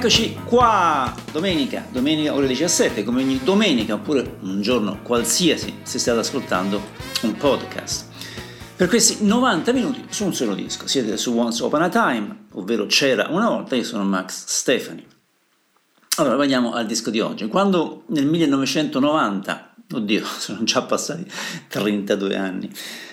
Eccoci qua, domenica, domenica ore 17, come ogni domenica oppure un giorno qualsiasi se state ascoltando un podcast. Per questi 90 minuti su un solo disco, siete su Once Upon a Time, ovvero C'era una volta, io sono Max Stefani. Allora, veniamo al disco di oggi. Quando nel 1990, oddio, sono già passati 32 anni,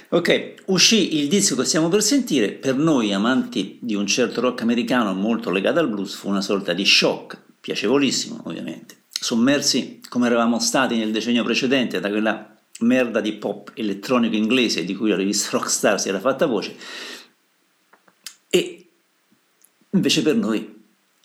Ok, uscì il disco che stiamo per sentire, per noi amanti di un certo rock americano molto legato al blues fu una sorta di shock, piacevolissimo ovviamente, sommersi come eravamo stati nel decennio precedente da quella merda di pop elettronico inglese di cui la rivista Rockstar si era fatta voce. E invece per noi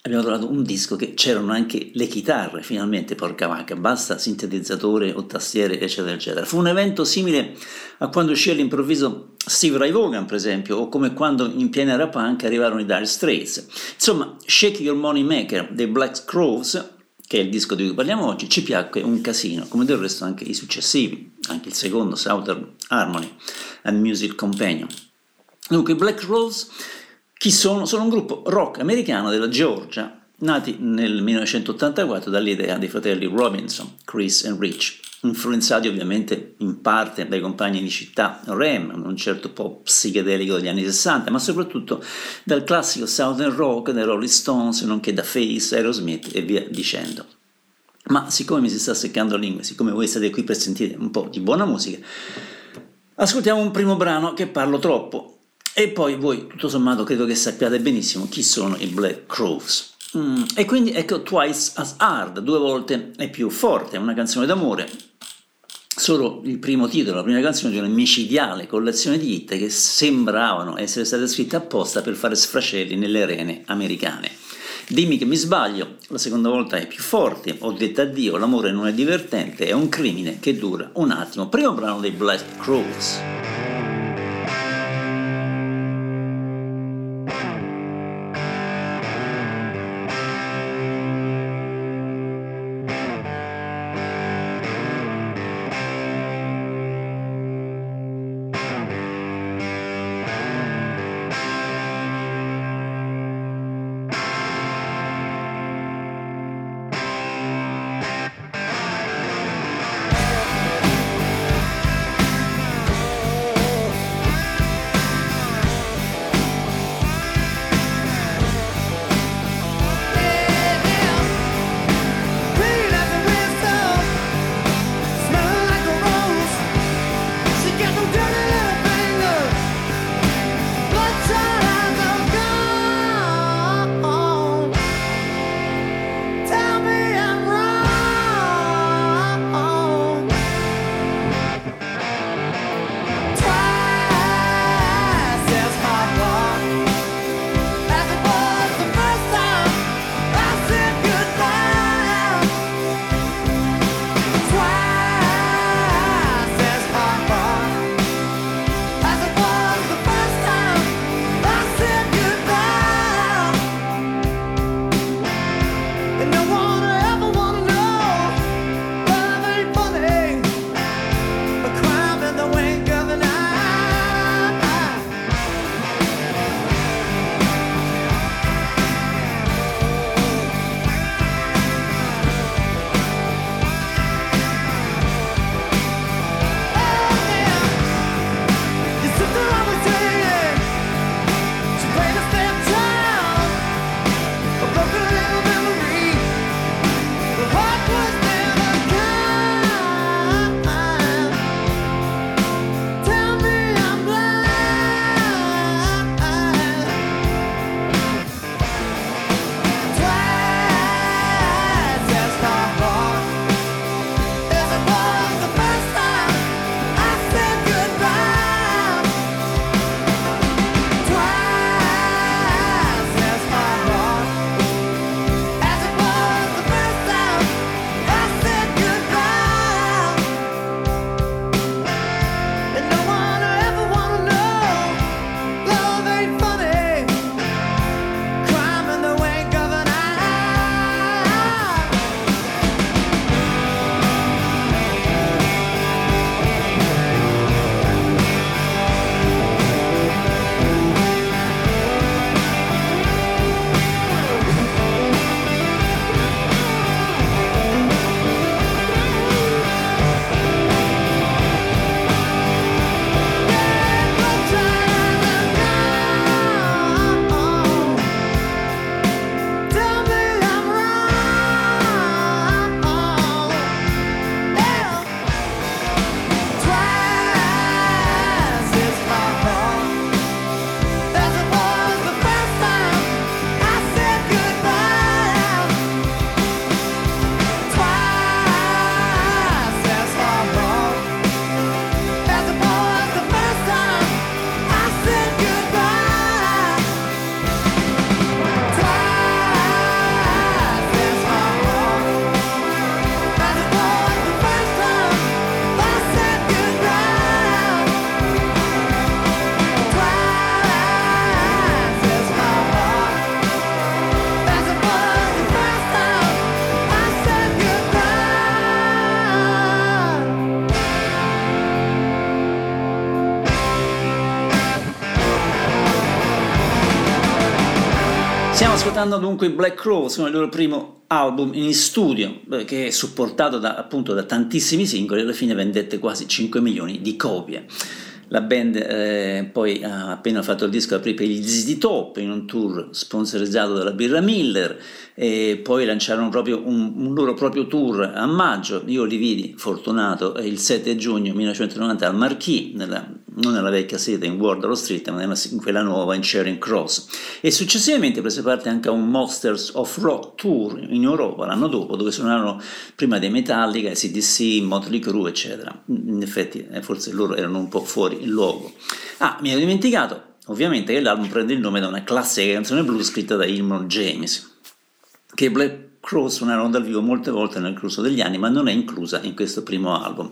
abbiamo trovato un disco che c'erano anche le chitarre, finalmente, porca vacca, basta sintetizzatore o tastiere, eccetera, eccetera. Fu un evento simile a quando uscì all'improvviso Steve Ray Vaughan, per esempio, o come quando in piena era punk arrivarono i Dire Straits. Insomma, Shake Your Money Maker dei Black Crows, che è il disco di cui parliamo oggi, ci piacque un casino, come del resto anche i successivi, anche il secondo, Southern Harmony and Music Companion. Dunque, i Black Crows chi sono? Sono un gruppo rock americano della Georgia, nati nel 1984 dall'idea dei fratelli Robinson, Chris e Rich, influenzati ovviamente in parte dai compagni di città Rem, un certo pop psichedelico degli anni 60, ma soprattutto dal classico Southern Rock dei Rolling Stones, nonché da Face, Aerosmith e via dicendo. Ma siccome mi si sta seccando la lingua, siccome voi siete qui per sentire un po' di buona musica, ascoltiamo un primo brano che parlo troppo, e poi voi, tutto sommato, credo che sappiate benissimo chi sono i Black Crows. Mm, e quindi ecco Twice as Hard, due volte è più forte, una canzone d'amore. Solo il primo titolo, la prima canzone di una micidiale collezione di hit che sembravano essere state scritte apposta per fare sfracelli nelle arene americane. Dimmi che mi sbaglio, la seconda volta è più forte, ho detto addio, l'amore non è divertente, è un crimine che dura un attimo. Primo brano dei Black Crows. Ascoltando dunque i Black Crowes con il loro primo album in studio eh, che è supportato da, appunto da tantissimi singoli alla fine vendette quasi 5 milioni di copie. La band eh, poi ha appena fatto il disco aprì per gli ZZ Top in un tour sponsorizzato dalla Birra Miller e poi lanciarono proprio un, un, loro proprio tour a maggio. Io li vidi, fortunato, il 7 giugno 1990 al Marquis, nella, non nella vecchia sede in Wardrow Street, ma in quella nuova in Charing Cross. E successivamente prese parte anche a un Monsters of Rock tour in Europa l'anno dopo, dove suonarono prima dei Metallica, CDC, Motley Crue, eccetera. In effetti, eh, forse loro erano un po' fuori il luogo. Ah, mi ero dimenticato ovviamente che l'album prende il nome da una classica canzone blues scritta da Ilmon James che Black Crow suonarono dal vivo molte volte nel corso degli anni, ma non è inclusa in questo primo album.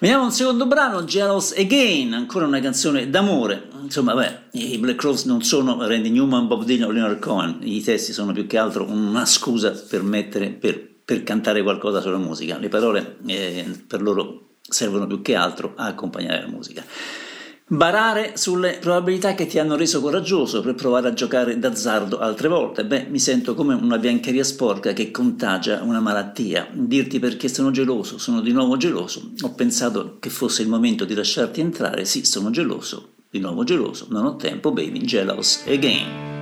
Vediamo un secondo brano, Jealous Again, ancora una canzone d'amore. Insomma, beh, i Black Crows non sono Randy Newman, Bob Dylan o Leonard Cohen, i testi sono più che altro una scusa per, mettere, per, per cantare qualcosa sulla musica. Le parole eh, per loro servono più che altro a accompagnare la musica. Barare sulle probabilità che ti hanno reso coraggioso per provare a giocare d'azzardo altre volte. Beh, mi sento come una biancheria sporca che contagia una malattia. Dirti perché sono geloso, sono di nuovo geloso. Ho pensato che fosse il momento di lasciarti entrare. Sì, sono geloso, di nuovo geloso. Non ho tempo, baby, jealous again.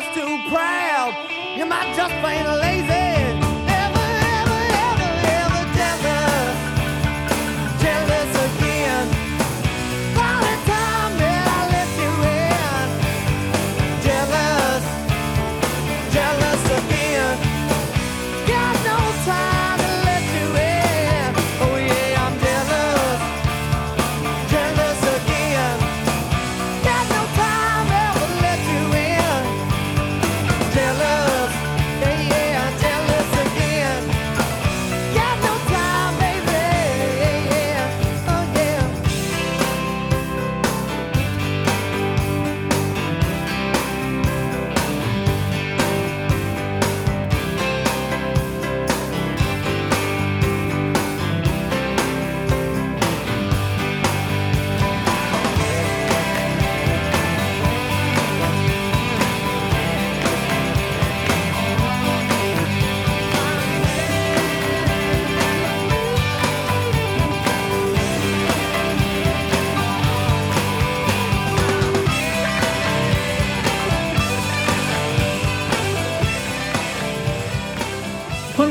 just too proud. You might just faint a.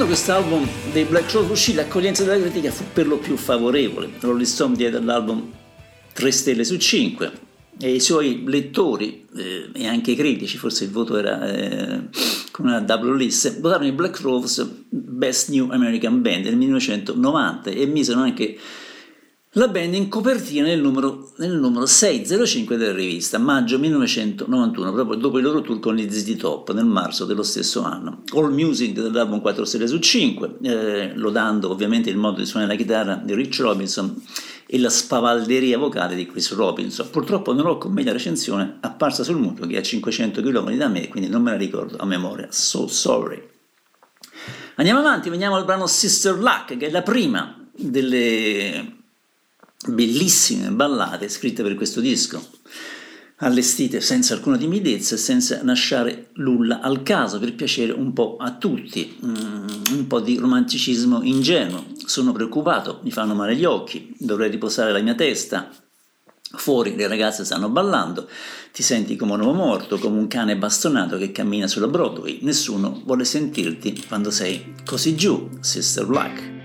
questo album dei Black Crowes uscì, l'accoglienza della critica fu per lo più favorevole. Rolling Stone diede all'album 3 stelle su 5 e i suoi lettori eh, e anche i critici, forse il voto era eh, con una double list, votarono i Black Crowes Best New American Band nel 1990 e misero anche la band in copertina nel numero, nel numero 605 della rivista, maggio 1991, proprio dopo il loro tour con gli ZZ Top nel marzo dello stesso anno. All Music dell'album 4 stelle su 5, eh, lodando ovviamente il modo di suonare la chitarra di Rich Robinson e la spavalderia vocale di Chris Robinson. Purtroppo non ho con me la recensione apparsa sul mutuo che è a 500 km da me, quindi non me la ricordo a memoria. So sorry. Andiamo avanti, veniamo al brano Sister Luck, che è la prima delle bellissime ballate scritte per questo disco, allestite senza alcuna timidezza e senza lasciare nulla al caso, per piacere un po' a tutti, mm, un po' di romanticismo ingenuo. Sono preoccupato, mi fanno male gli occhi, dovrei riposare la mia testa. Fuori le ragazze stanno ballando, ti senti come un uomo morto, come un cane bastonato che cammina sulla Broadway. Nessuno vuole sentirti quando sei così giù, Sister Black.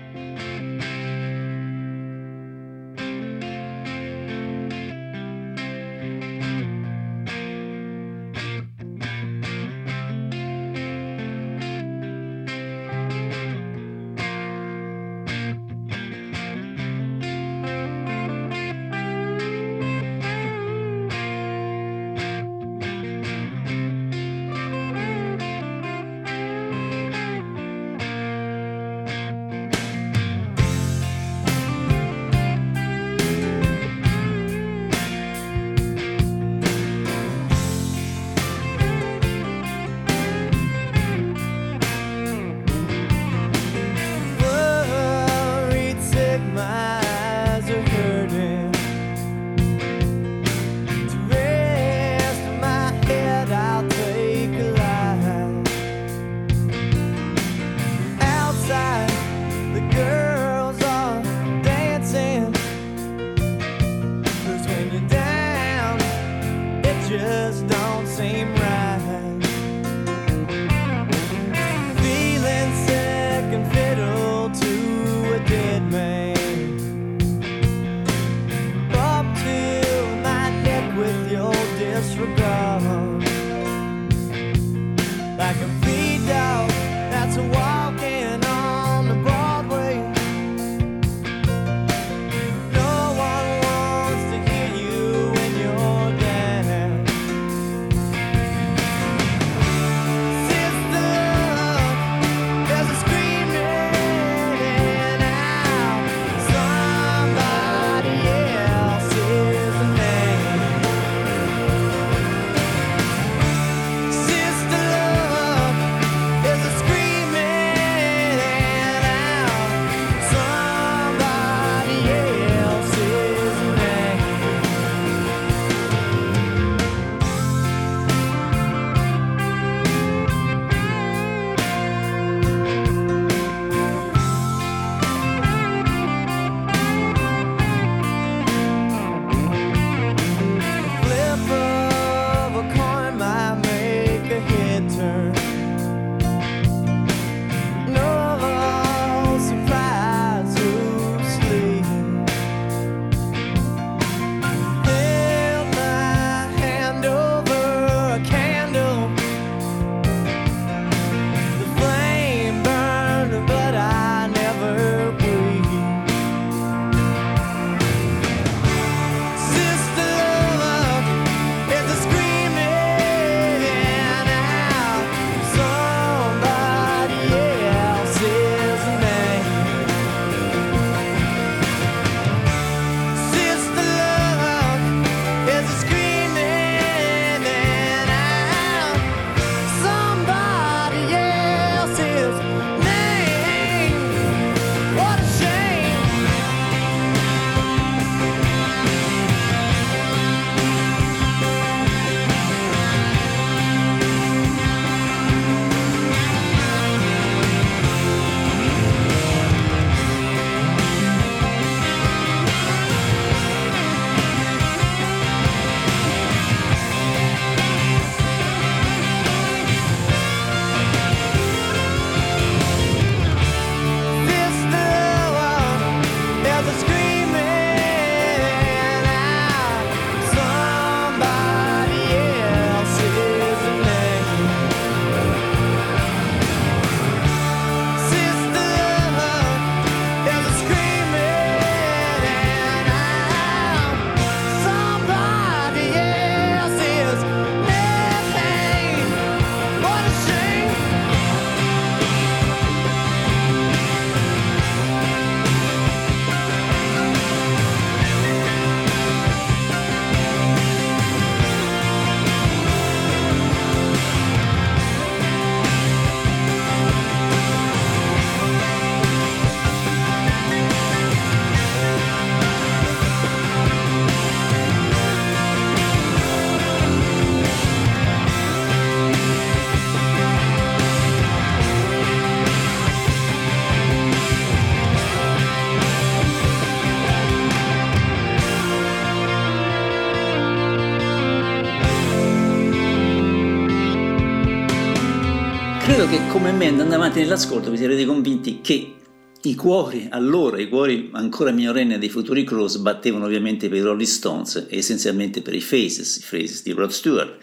Me andando avanti nell'ascolto vi sarete convinti che i cuori, allora, i cuori ancora minorenni dei futuri Cross battevano ovviamente per i Rolling Stones e essenzialmente per i Faces, i Faces di Rod Stewart.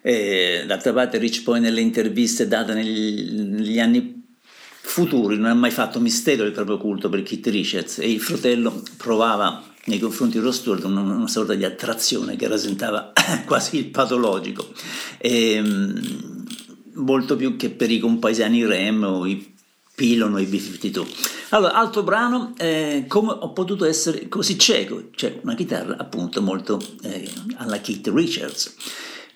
E, d'altra parte Rich poi nelle interviste date negli, negli anni futuri non ha mai fatto mistero del proprio culto per Kit Richards e il fratello provava nei confronti di Rod Stewart una, una sorta di attrazione che rasentava quasi il patologico. E, molto più che per i compaesani Rem o i Pilon o i B-52. Allora, altro brano, eh, come ho potuto essere così cieco, cioè una chitarra appunto molto eh, alla Keith Richards.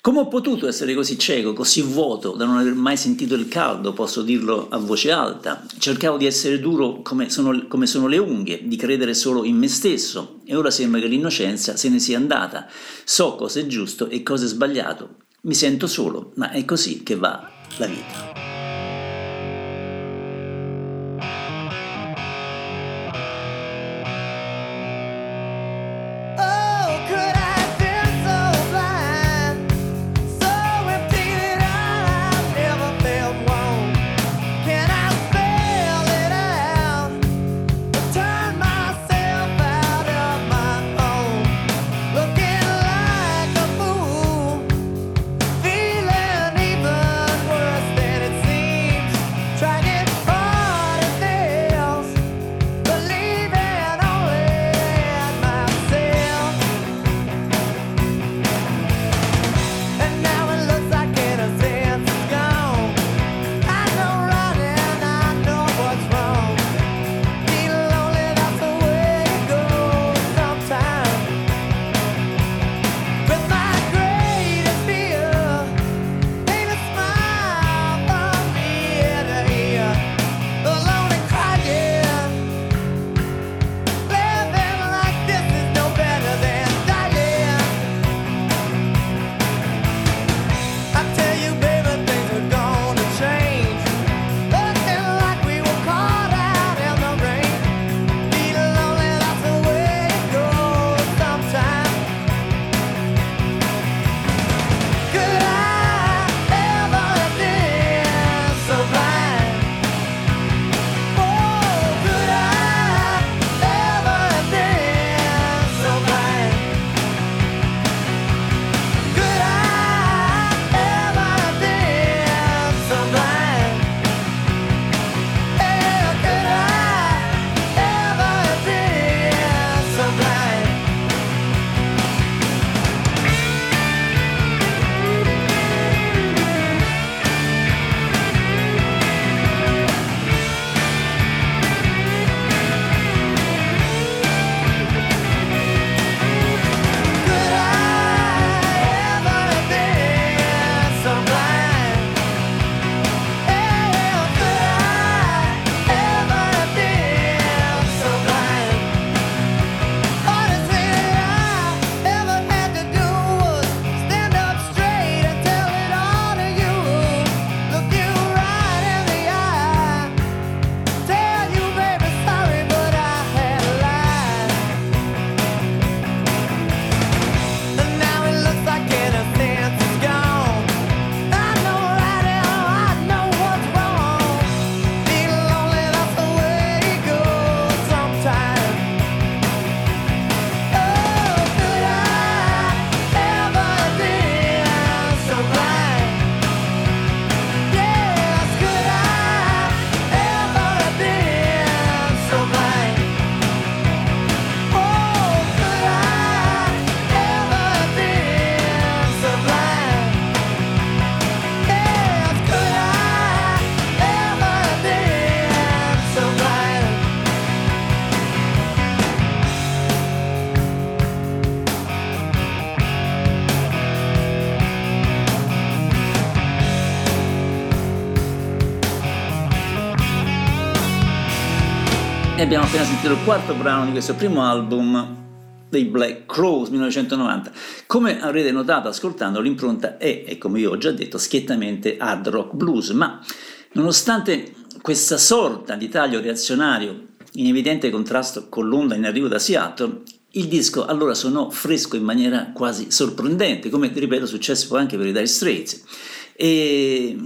Come ho potuto essere così cieco, così vuoto, da non aver mai sentito il caldo, posso dirlo a voce alta? Cercavo di essere duro come sono, come sono, le unghie, di credere solo in me stesso, e ora sembra che l'innocenza se ne sia andata. So cosa è giusto e cosa è sbagliato. Mi sento solo, ma è così che va la vita. Appena sentito il quarto brano di questo primo album dei Black Crows 1990. Come avrete notato ascoltando, l'impronta è, e come io ho già detto, schiettamente hard rock blues, ma nonostante questa sorta di taglio reazionario in evidente contrasto con l'onda in arrivo da Seattle, il disco allora suonò fresco in maniera quasi sorprendente, come ripeto successo anche per i Dire Straits. E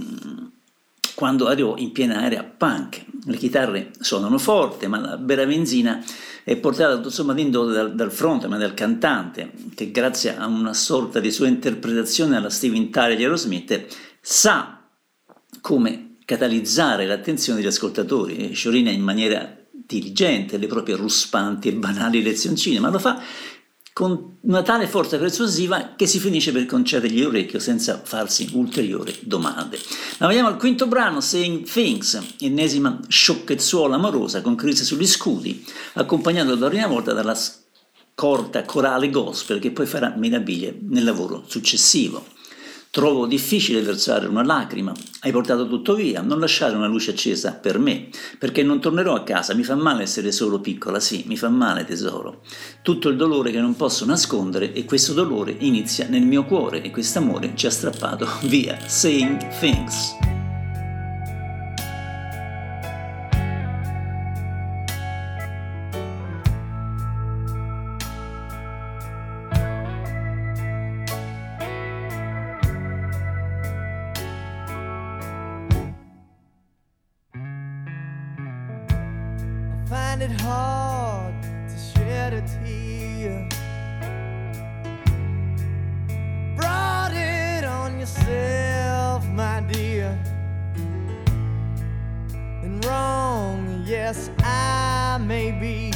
quando arrivo in piena area punk. Le chitarre suonano forte, ma la benzina è portata tutto sommato dal, dal frontman, dal cantante, che grazie a una sorta di sua interpretazione alla Steven Tyler di Aerosmith sa come catalizzare l'attenzione degli ascoltatori e sciorina in maniera diligente le proprie ruspanti e banali lezioncine, ma lo fa con una tale forza persuasiva che si finisce per concedergli l'orecchio senza farsi ulteriori domande. Ma veniamo al quinto brano, Saying Things, ennesima sciocchezzuola amorosa con crisi sugli scudi, accompagnato da prima volta dalla corta corale gospel che poi farà meraviglie nel lavoro successivo. Trovo difficile versare una lacrima. Hai portato tutto via, non lasciare una luce accesa per me, perché non tornerò a casa. Mi fa male essere solo piccola, sì, mi fa male tesoro. Tutto il dolore che non posso nascondere e questo dolore inizia nel mio cuore e quest'amore ci ha strappato via. Saying things. find it hard to shed a tear. Brought it on yourself, my dear. And wrong, yes, I may be.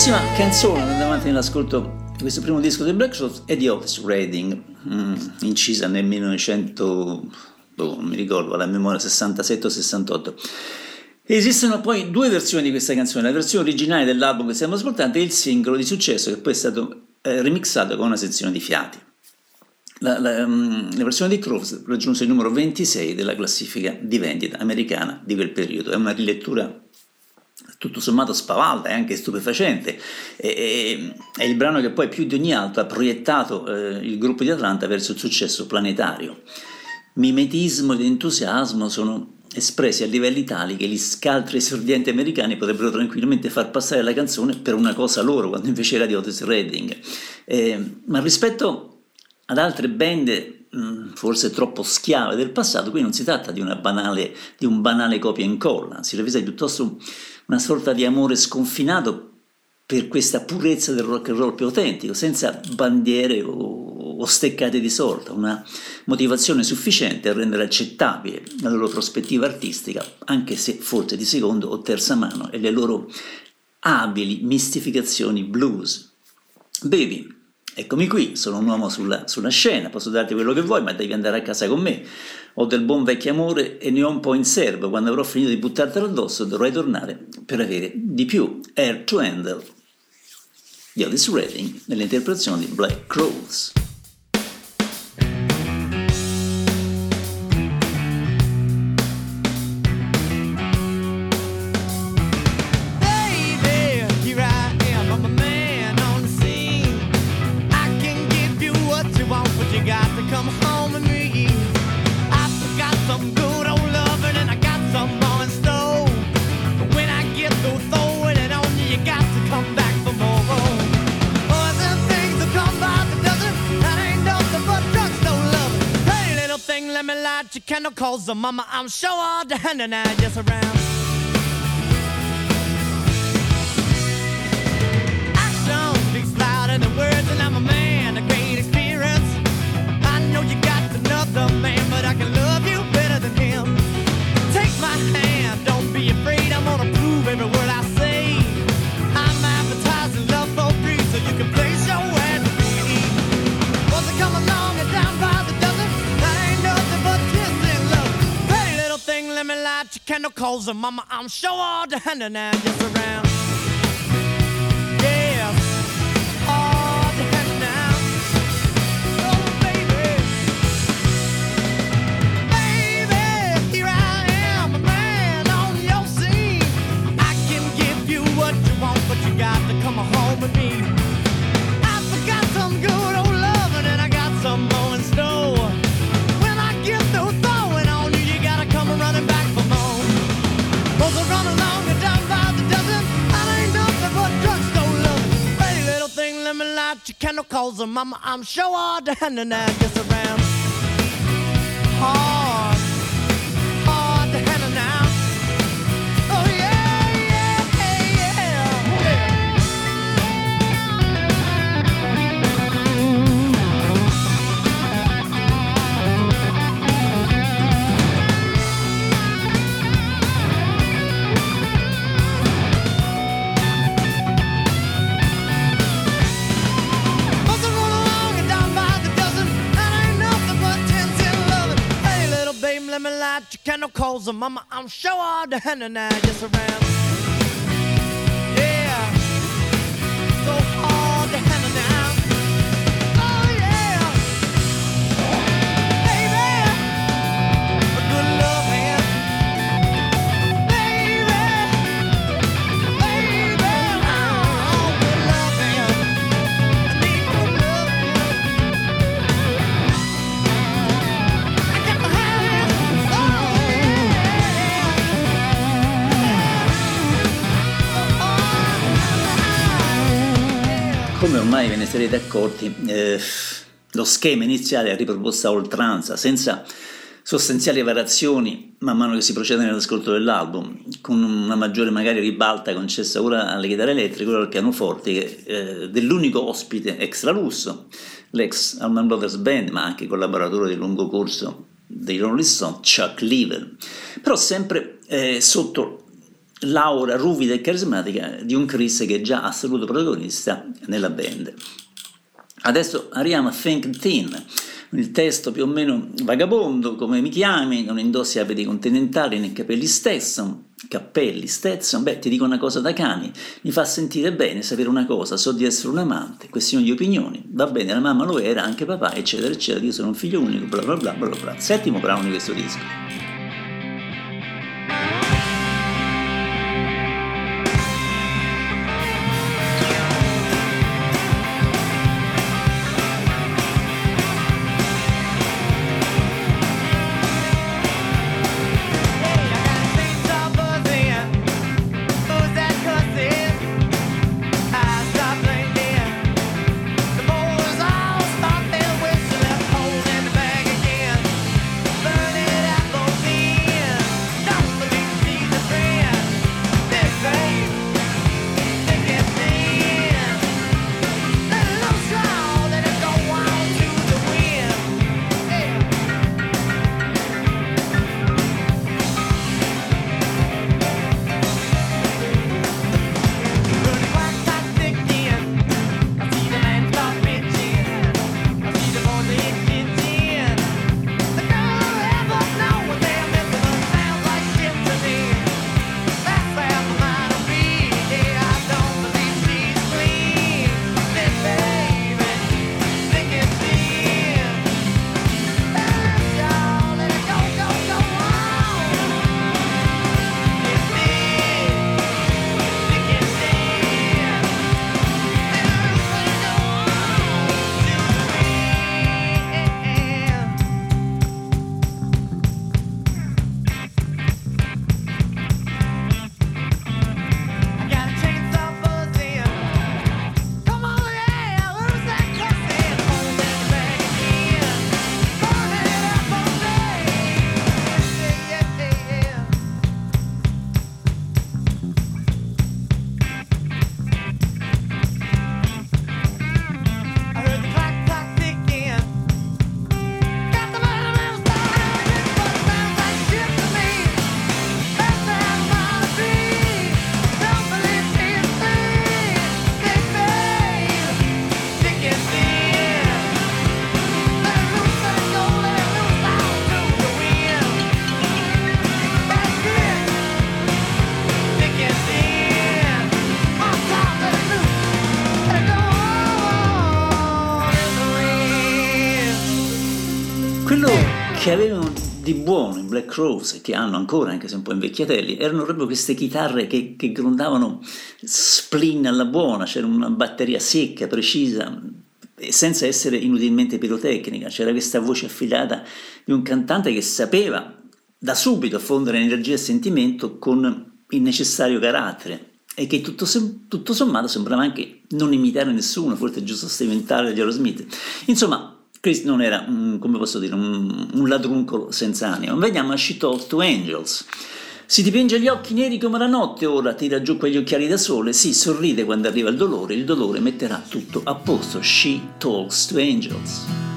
Prossima canzone andando avanti nell'ascolto di questo primo disco dei Black Shots è di Otis Redding, mm, incisa nel 1900, oh, non mi ricordo, alla memoria 67 o 68. Esistono poi due versioni di questa canzone, la versione originale dell'album che stiamo ascoltando e il singolo di successo che poi è stato eh, remixato con una sezione di fiati. La, la, um, la, versione di Crows raggiunse il numero 26 della classifica di vendita americana di quel periodo. È una rilettura tutto sommato spavalda e anche stupefacente. E, è il brano che poi più di ogni altro ha proiettato eh, il gruppo di Atlanta verso il successo planetario. Mimetismo ed entusiasmo sono espressi a livelli tali che gli scaltri esordienti americani potrebbero tranquillamente far passare la canzone per una cosa loro, quando invece era di Otis Redding. Eh, ma rispetto ad altre band forse troppo schiave del passato, qui non si tratta di, banale, di un banale copia e incolla, si rivisa piuttosto una sorta di amore sconfinato per questa purezza del rock and roll più autentico, senza bandiere o, o steccate di sorta, una motivazione sufficiente a rendere accettabile la loro prospettiva artistica, anche se forse di secondo o terza mano, e le loro abili mistificazioni blues. Baby, Eccomi qui, sono un uomo sulla, sulla, scena, posso darti quello che vuoi, ma devi andare a casa con me. Ho del buon vecchio amore e ne ho un po' in serbo. Quando avrò finito di buttartelo addosso dovrai tornare per avere di più. Air to Handle di Alice Redding nell'interpretazione di Black Crows. The mama. I'm sure all the hand and I just around. Action speaks louder than words, and I'm a man, light calls and mama, I'm sure all the hand and just around. Mama. I'm sure all the hand and just around. Oh. Calls her mama. I'm sure all the henna now just around. Ormai ve ne sarete accorti, eh, lo schema iniziale è riproposto a oltranza, senza sostanziali variazioni man mano che si procede nell'ascolto dell'album, con una maggiore magari ribalta concessa ora alle chitarre elettriche, ora al pianoforte, eh, dell'unico ospite extra lusso, l'ex Allman Brothers Band, ma anche collaboratore di lungo corso dei Rolling Stones, Chuck Lever, però sempre eh, sotto l'aura ruvida e carismatica di un Chris che è già assoluto protagonista nella band. Adesso arriviamo a Think Teen, il testo più o meno vagabondo, come mi chiami, non indossi abiti continentali né capelli Stetson, cappelli Stetson, beh ti dico una cosa da cani, mi fa sentire bene sapere una cosa, so di essere un amante, questione di opinioni, va bene, la mamma lo era, anche papà, eccetera, eccetera, io sono un figlio unico, bla bla bla bla bla. Settimo brano di questo disco. Buono i Black Crowes, che hanno ancora, anche se un po' invecchiatelli, erano proprio queste chitarre che, che grondavano spleen alla buona, c'era una batteria secca, precisa, senza essere inutilmente pirotecnica, c'era questa voce affilata di un cantante che sapeva da subito fondere energia e sentimento con il necessario carattere e che tutto, tutto sommato sembrava anche non imitare nessuno, forse giusto stementare di Aerosmith. Insomma, Chris non era, un, come posso dire, un, un ladruncolo senza anima. Vediamo a She Talks to Angels. Si dipinge gli occhi neri come la notte, ora tira giù quegli occhiali da sole, si sorride quando arriva il dolore, il dolore metterà tutto a posto. She Talks to Angels.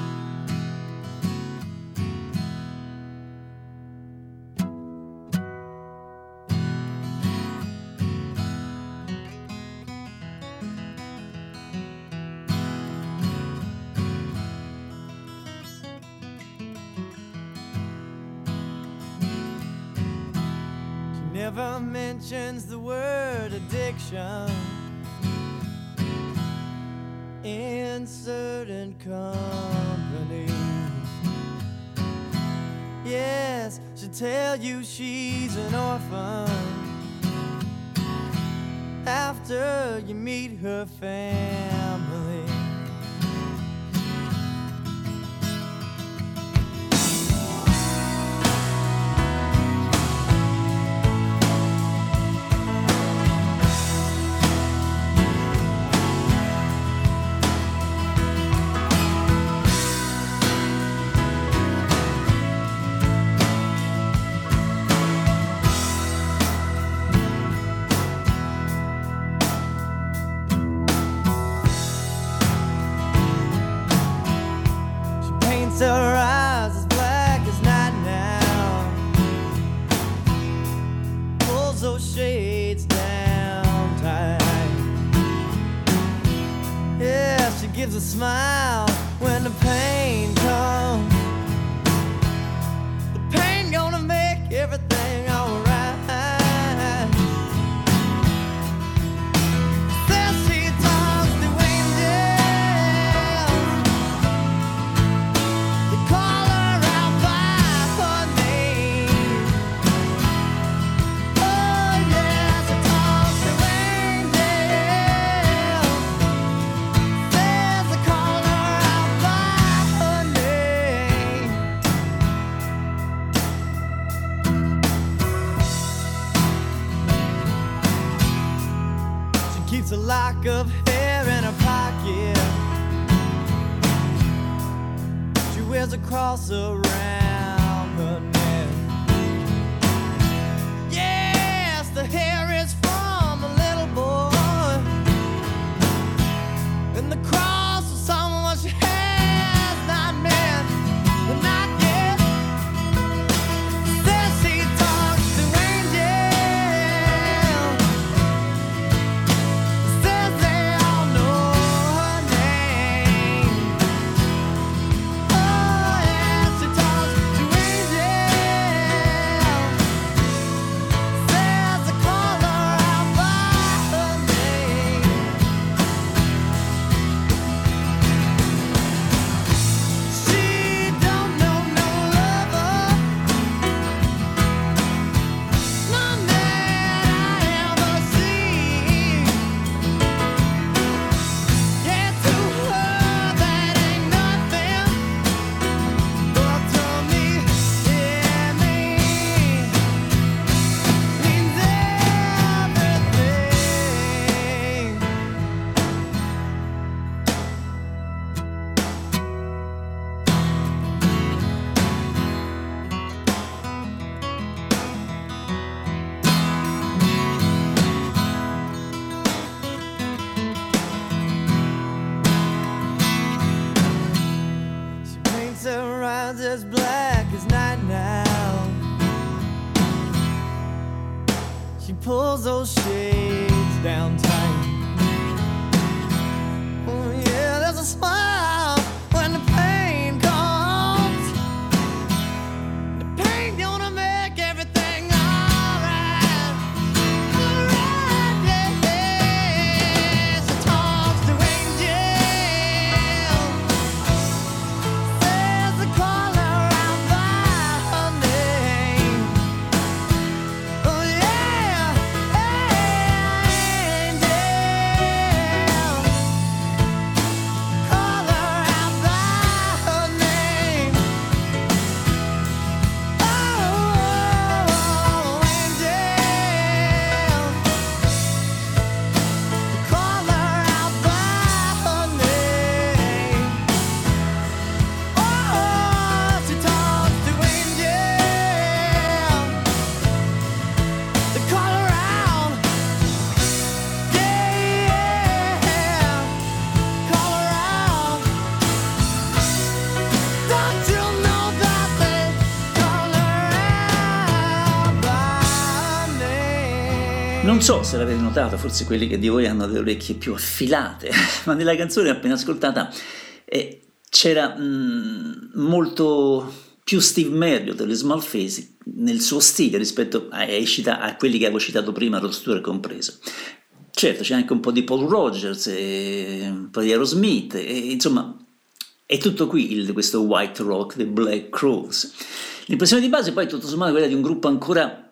Addiction in certain company. Yes, she'll tell you she's an orphan after you meet her family. So se l'avete notato, forse quelli che di voi hanno delle orecchie più affilate, ma nella canzone appena ascoltata eh, c'era mm, molto più Steve Marriott delle Small Face nel suo stile rispetto ai cita- a quelli che avevo citato prima, Rosture compreso. Certo, c'è anche un po' di Paul Rogers, e un po' di Aerosmith, e, insomma, è tutto qui il- questo white rock dei Black Crows. L'impressione di base poi è tutto sommato quella di un gruppo ancora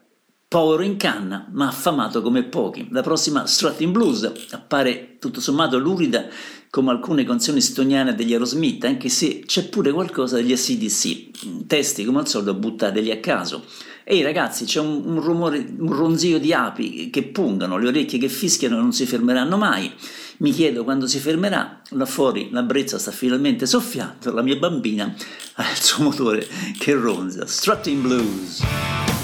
povero in canna, ma affamato come pochi. La prossima Strutting Blues appare tutto sommato lurida come alcune canzoni stoniane degli Aerosmith, anche se c'è pure qualcosa degli SDC, testi come al solito buttateli a caso. Ehi ragazzi, c'è un, un rumore, un ronzio di api che pungano, le orecchie che fischiano e non si fermeranno mai. Mi chiedo quando si fermerà, là fuori la brezza sta finalmente soffiando, la mia bambina ha il suo motore che ronza. Strutting Blues.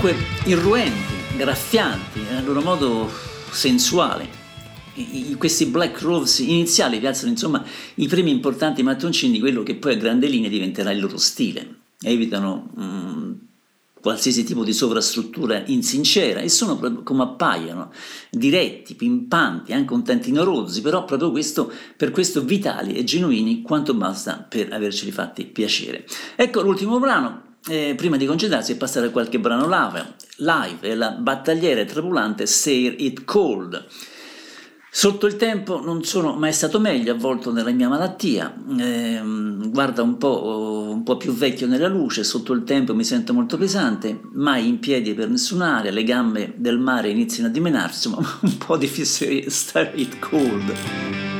Dunque, irruenti, graffianti, a loro modo sensuale. I- questi Black Rose iniziali piazzano insomma i primi importanti mattoncini di quello che poi a grandi linee diventerà il loro stile. Evitano mm, qualsiasi tipo di sovrastruttura insincera e sono proprio come appaiono, diretti, pimpanti, anche un tantino rozzi, però proprio questo, per questo vitali e genuini quanto basta per averceli fatti piacere. Ecco l'ultimo brano, eh, prima di concentrarsi e passare a qualche brano live, live è la battagliera trapulante Stare It Cold. Sotto il tempo non sono mai stato meglio, avvolto nella mia malattia, ehm, guarda un po', un po' più vecchio nella luce, sotto il tempo mi sento molto pesante, mai in piedi per nessun'aria, le gambe del mare iniziano a dimenarsi, insomma un po' di fisseria, stare it cold.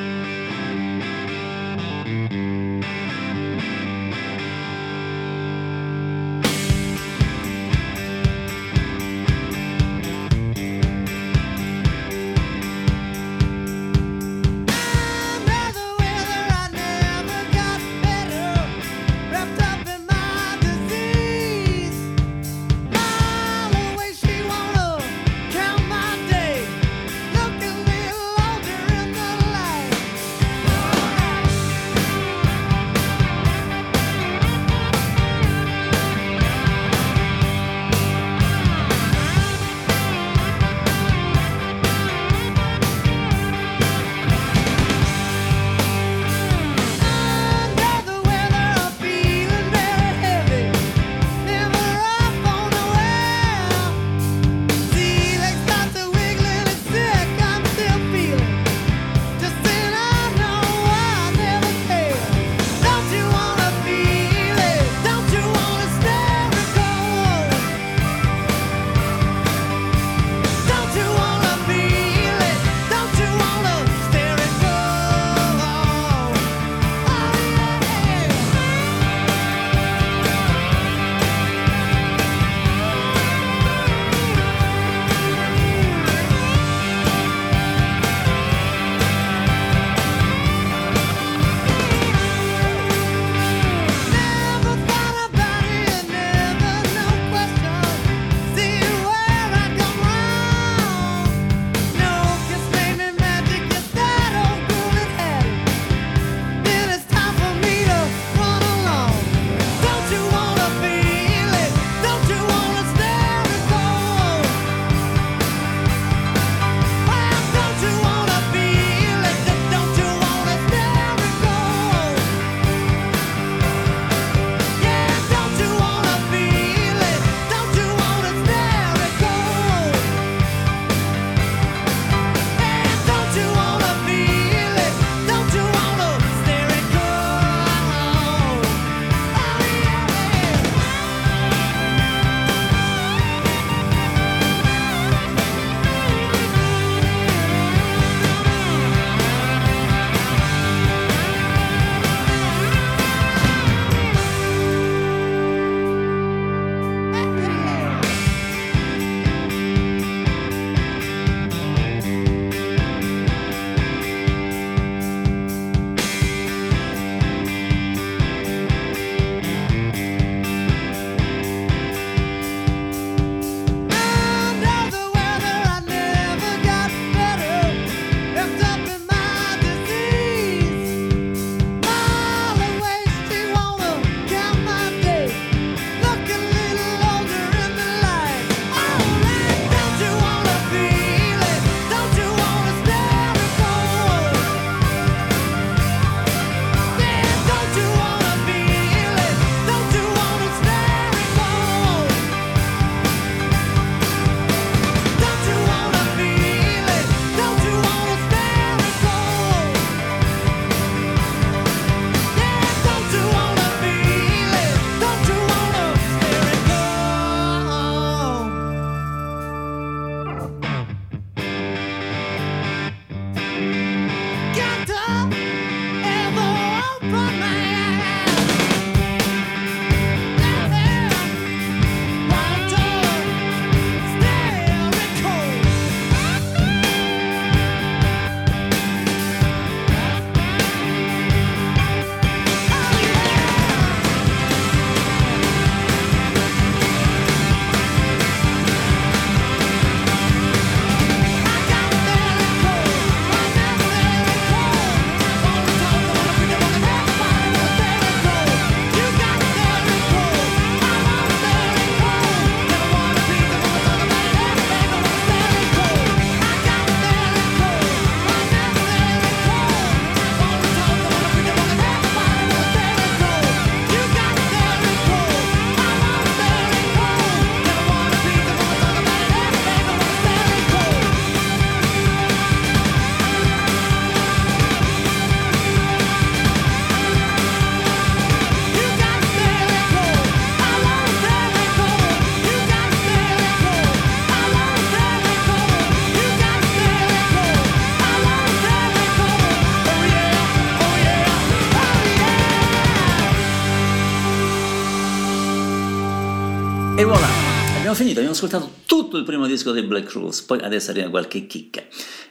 Abbiamo finito, abbiamo ascoltato tutto il primo disco dei Black Crowes, poi adesso arriva qualche chicca.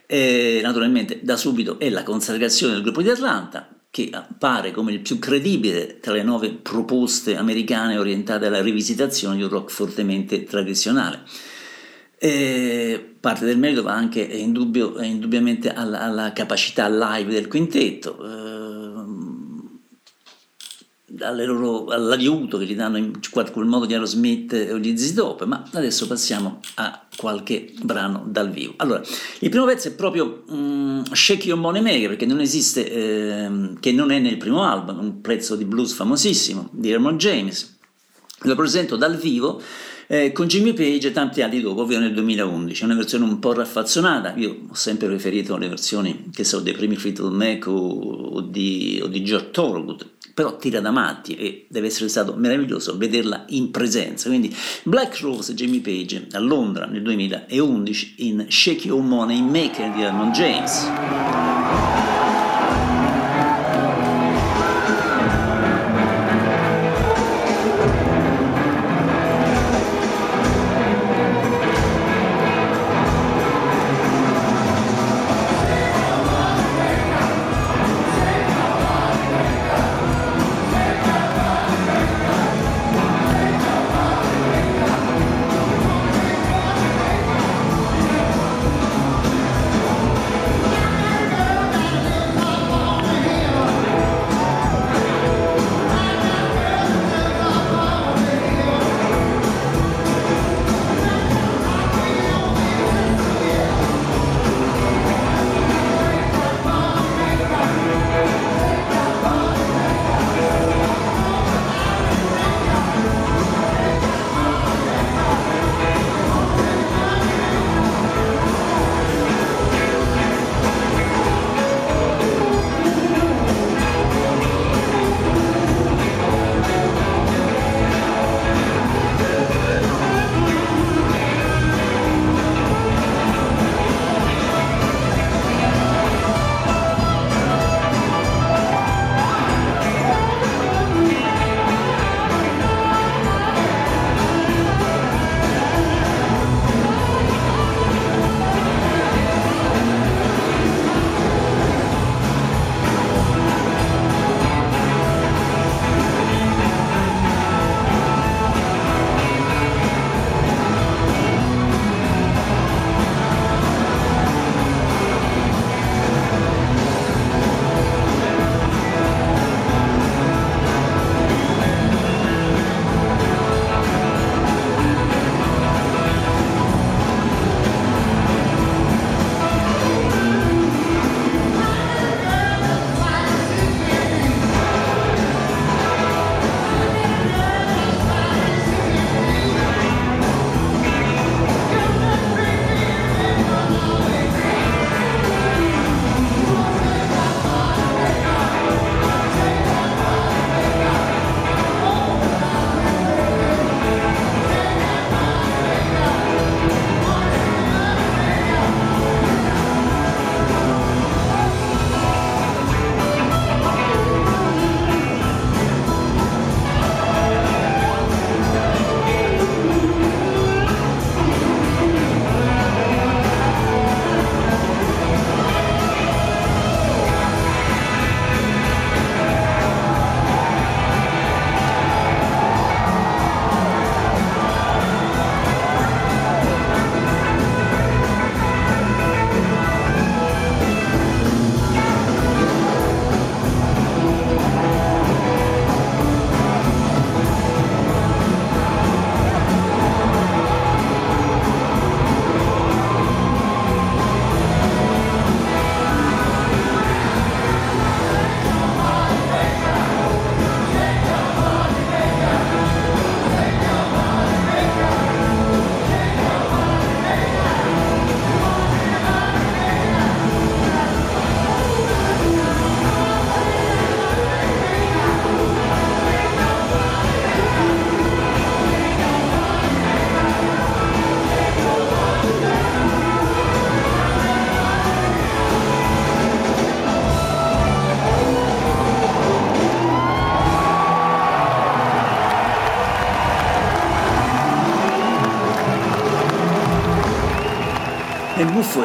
E naturalmente da subito è la consacrazione del gruppo di Atlanta, che appare come il più credibile tra le nove proposte americane orientate alla rivisitazione di un rock fortemente tradizionale. E parte del merito va anche indubbio, indubbiamente alla, alla, capacità live del quintetto. Loro, all'aiuto che gli danno in quel modo di Aerosmith o di Z-Top, ma adesso passiamo a qualche brano dal vivo. Allora, il primo pezzo è proprio um, Shake Your Money Maker, perché non esiste, eh, che non è nel primo album, un pezzo di blues famosissimo di Herman James. Lo presento dal vivo eh, con Jimmy Page tanti anni dopo, ovvero nel 2011. È una versione un po' raffazzonata, io ho sempre preferito le versioni che so dei primi Fleetwood Mac o, o, di, o di George Thorogood, però tira da matti e deve essere stato meraviglioso vederla in presenza. Quindi Black Rose Jimmy Page a Londra nel 2011 in Shake Your Money Maker di Herman James.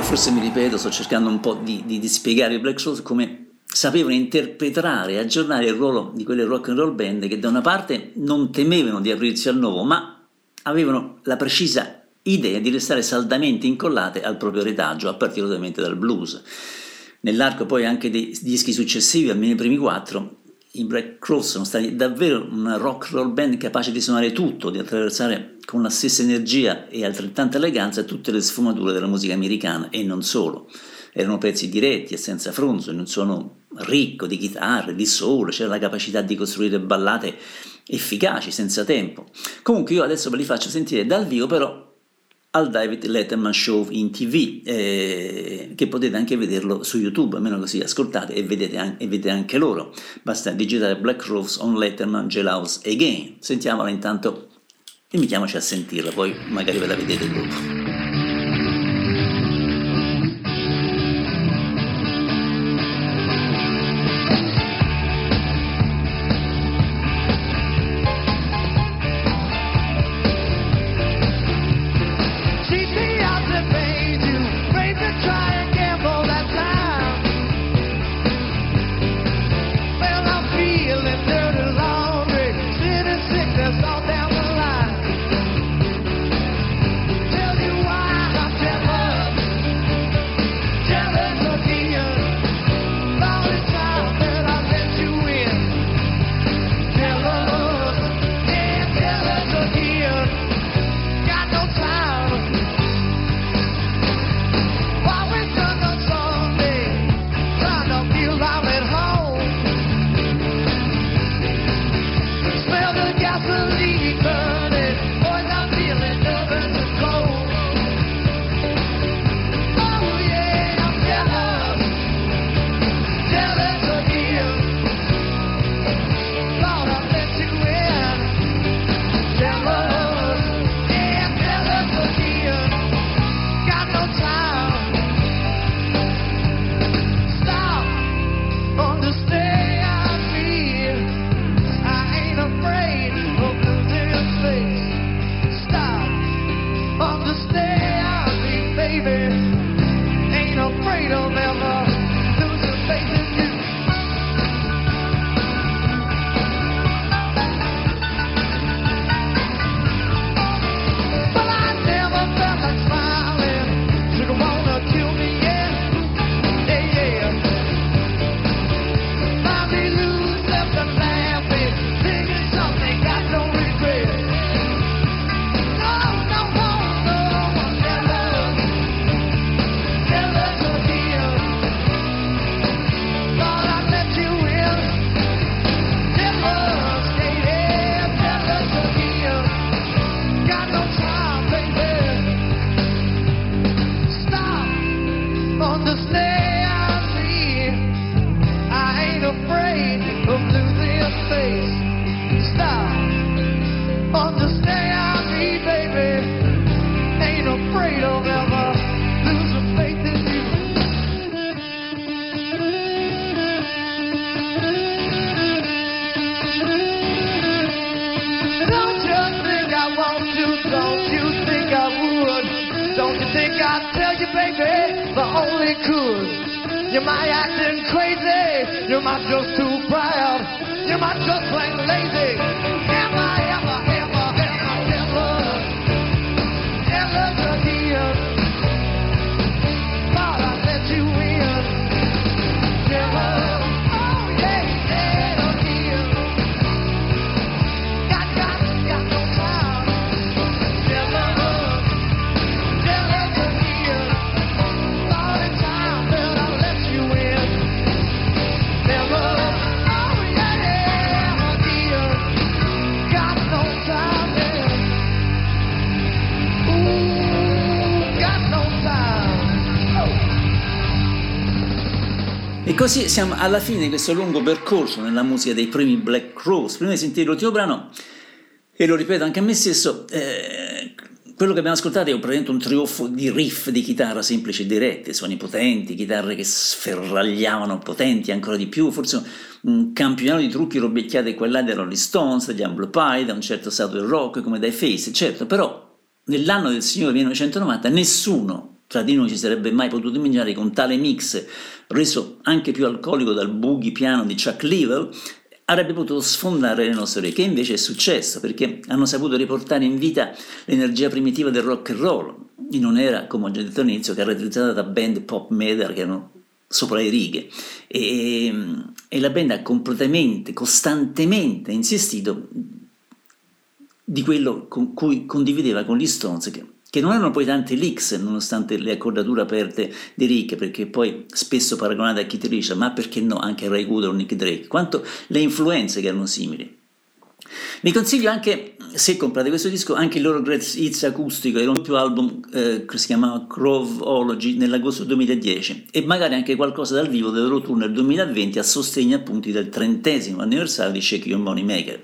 Forse mi ripeto, sto cercando un po' di, di, di spiegare i Black Rose come sapevano interpretare e aggiornare il ruolo di quelle rock and roll band che da una parte non temevano di aprirsi al nuovo, ma avevano la precisa idea di restare saldamente incollate al proprio retaggio, a partire ovviamente dal blues. Nell'arco poi anche dei dischi successivi, almeno i primi quattro, i Black Cross sono stati davvero una rock roll band capace di suonare tutto, di attraversare con la stessa energia e altrettanta eleganza tutte le sfumature della musica americana e non solo. Erano pezzi diretti e senza fronzoli, un suono ricco di chitarre, di soul, c'era la capacità di costruire ballate efficaci, senza tempo. Comunque io adesso ve li faccio sentire dal vivo, però al David Letterman Show in tv, eh, che potete anche vederlo su YouTube, almeno così ascoltate e vedete, an- e vedete anche loro. Basta digitare Black Rose on Letterman Jailhouse Again. Sentiamola intanto mettiamoci a sentirla, poi magari ve la vedete dopo. am I acting crazy? You're my just too bright. E così siamo alla fine di questo lungo percorso nella musica dei primi Black Rose. Prima di sentire l'ultimo brano, e lo ripeto anche a me stesso, eh, quello che abbiamo ascoltato è praticamente un trionfo di riff di chitarra semplici e diretti, suoni potenti, chitarre che sferragliavano potenti ancora di più, forse un campionato di trucchi robecchiati qua e là dei Rolling Stones, dagli Humble Pie, da un certo stato del rock come dai Face, certo, però nell'anno del Signore 1990 nessuno tra di noi si sarebbe mai potuto immaginare che un tale mix, reso anche più alcolico dal boogie piano di Chuck Leavell, avrebbe potuto sfondare le nostre orecchie. Invece è successo perché hanno saputo riportare in vita l'energia primitiva del rock and roll, in un'era, come ho già detto all'inizio, caratterizzata da band pop metal che erano sopra le righe. E, e la band ha completamente, costantemente insistito di quello con cui condivideva con gli Stones, che che non erano poi tante leaks nonostante le accordature aperte di Rick, perché poi spesso paragonate a Keith Richards, ma perché no anche a Ray Wood o Nick Drake, quanto le influenze che erano simili. Vi consiglio anche, se comprate questo disco, anche il loro Great Hits acustico, era un doppio album eh, che si chiamava Groveology nell'agosto 2010 e magari anche qualcosa dal vivo del loro tour nel 2020 a sostegno appunto del trentesimo anniversario di Shake Your Money Maker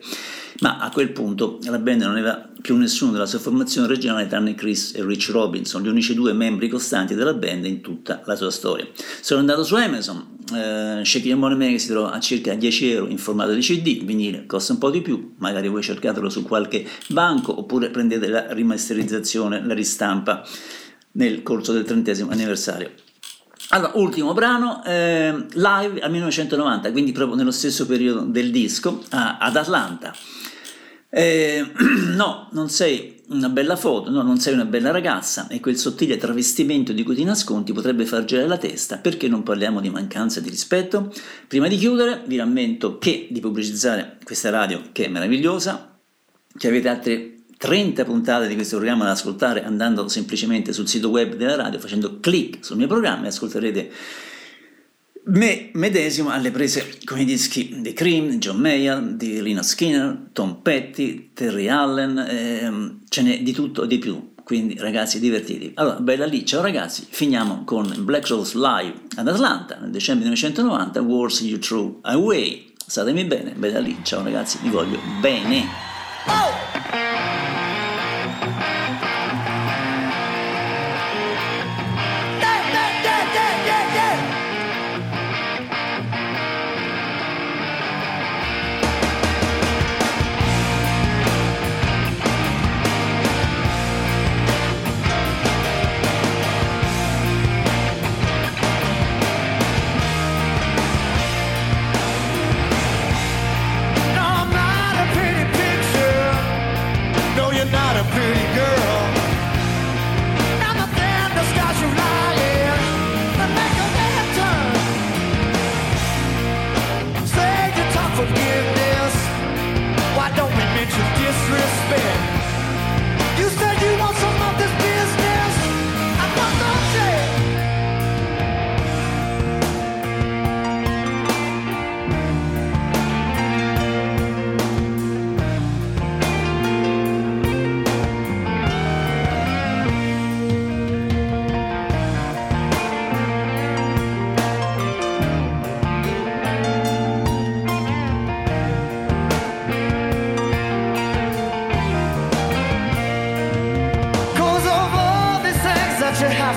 ma a quel punto la band non aveva più nessuno della sua formazione originale tranne Chris e Rich Robinson, gli unici due membri costanti della band in tutta la sua storia. Sono andato su Amazon, eh, Shake Your Money Mag si trova a circa 10 euro in formato di CD, vinile costa un po' di più, magari voi cercatelo su qualche banco oppure prendete la rimasterizzazione, la ristampa nel corso del trentesimo anniversario. Allora, ultimo brano, eh, live al 1990, quindi proprio nello stesso periodo del disco, a, ad Atlanta. Eh, no, non sei una bella foto, no, non sei una bella ragazza e quel sottile travestimento di cui ti nascondi potrebbe far girare la testa, perché non parliamo di mancanza di rispetto? Prima di chiudere vi rammento che di pubblicizzare questa radio che è meravigliosa, che avete altre 30 puntate di questo programma da ascoltare andando semplicemente sul sito web della radio, facendo clic sul mio programma e ascolterete me medesimo alle prese con i dischi di Cream, John Mayer, di Lina Skinner, Tom Petty, Terry Allen, ehm, ce n'è di tutto e di più, quindi ragazzi divertiti. Allora, bella lì, ciao ragazzi, finiamo con Black Rose Live ad Atlanta nel dicembre 1990, Wars You Threw Away. Statemi bene, bella lì, ciao ragazzi, vi voglio bene. Oh!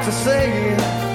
to say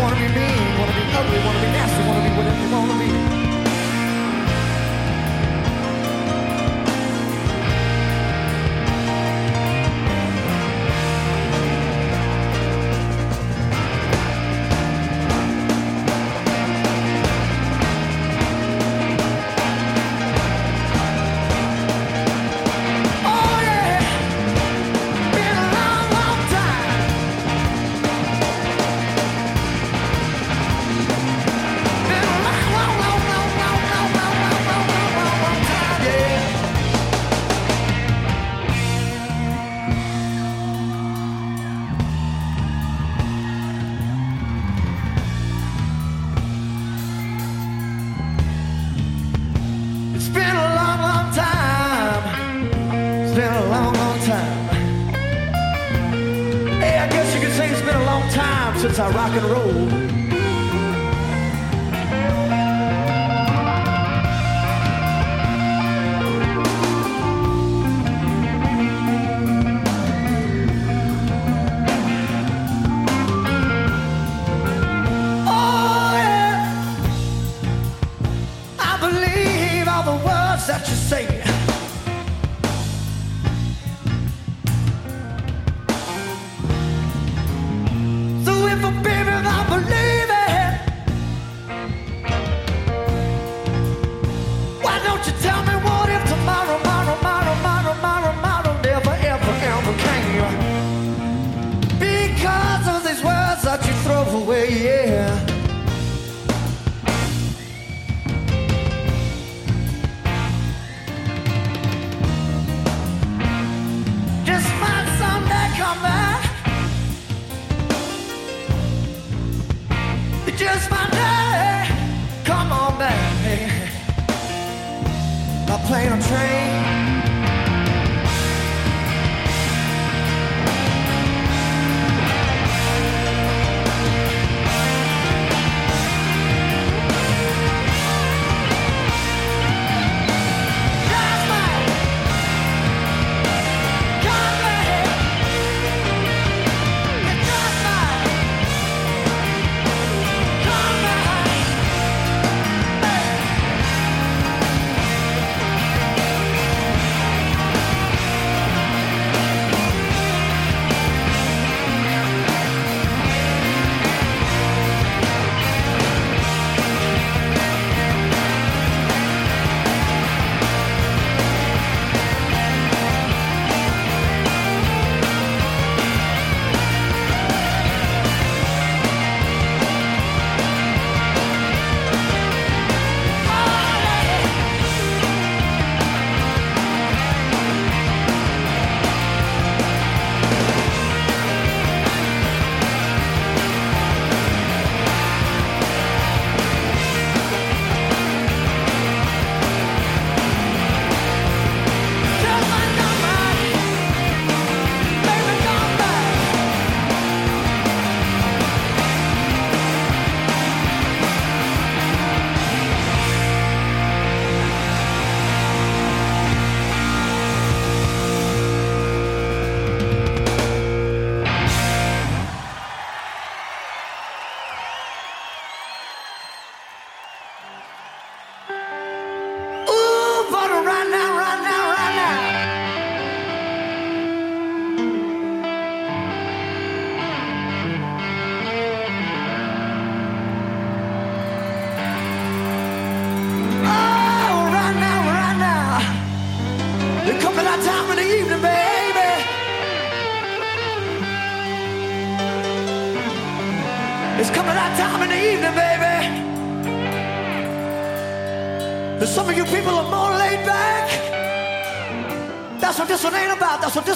wanna be mean, wanna be ugly, wanna be nasty, wanna be whatever you wanna be.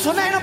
শোনায়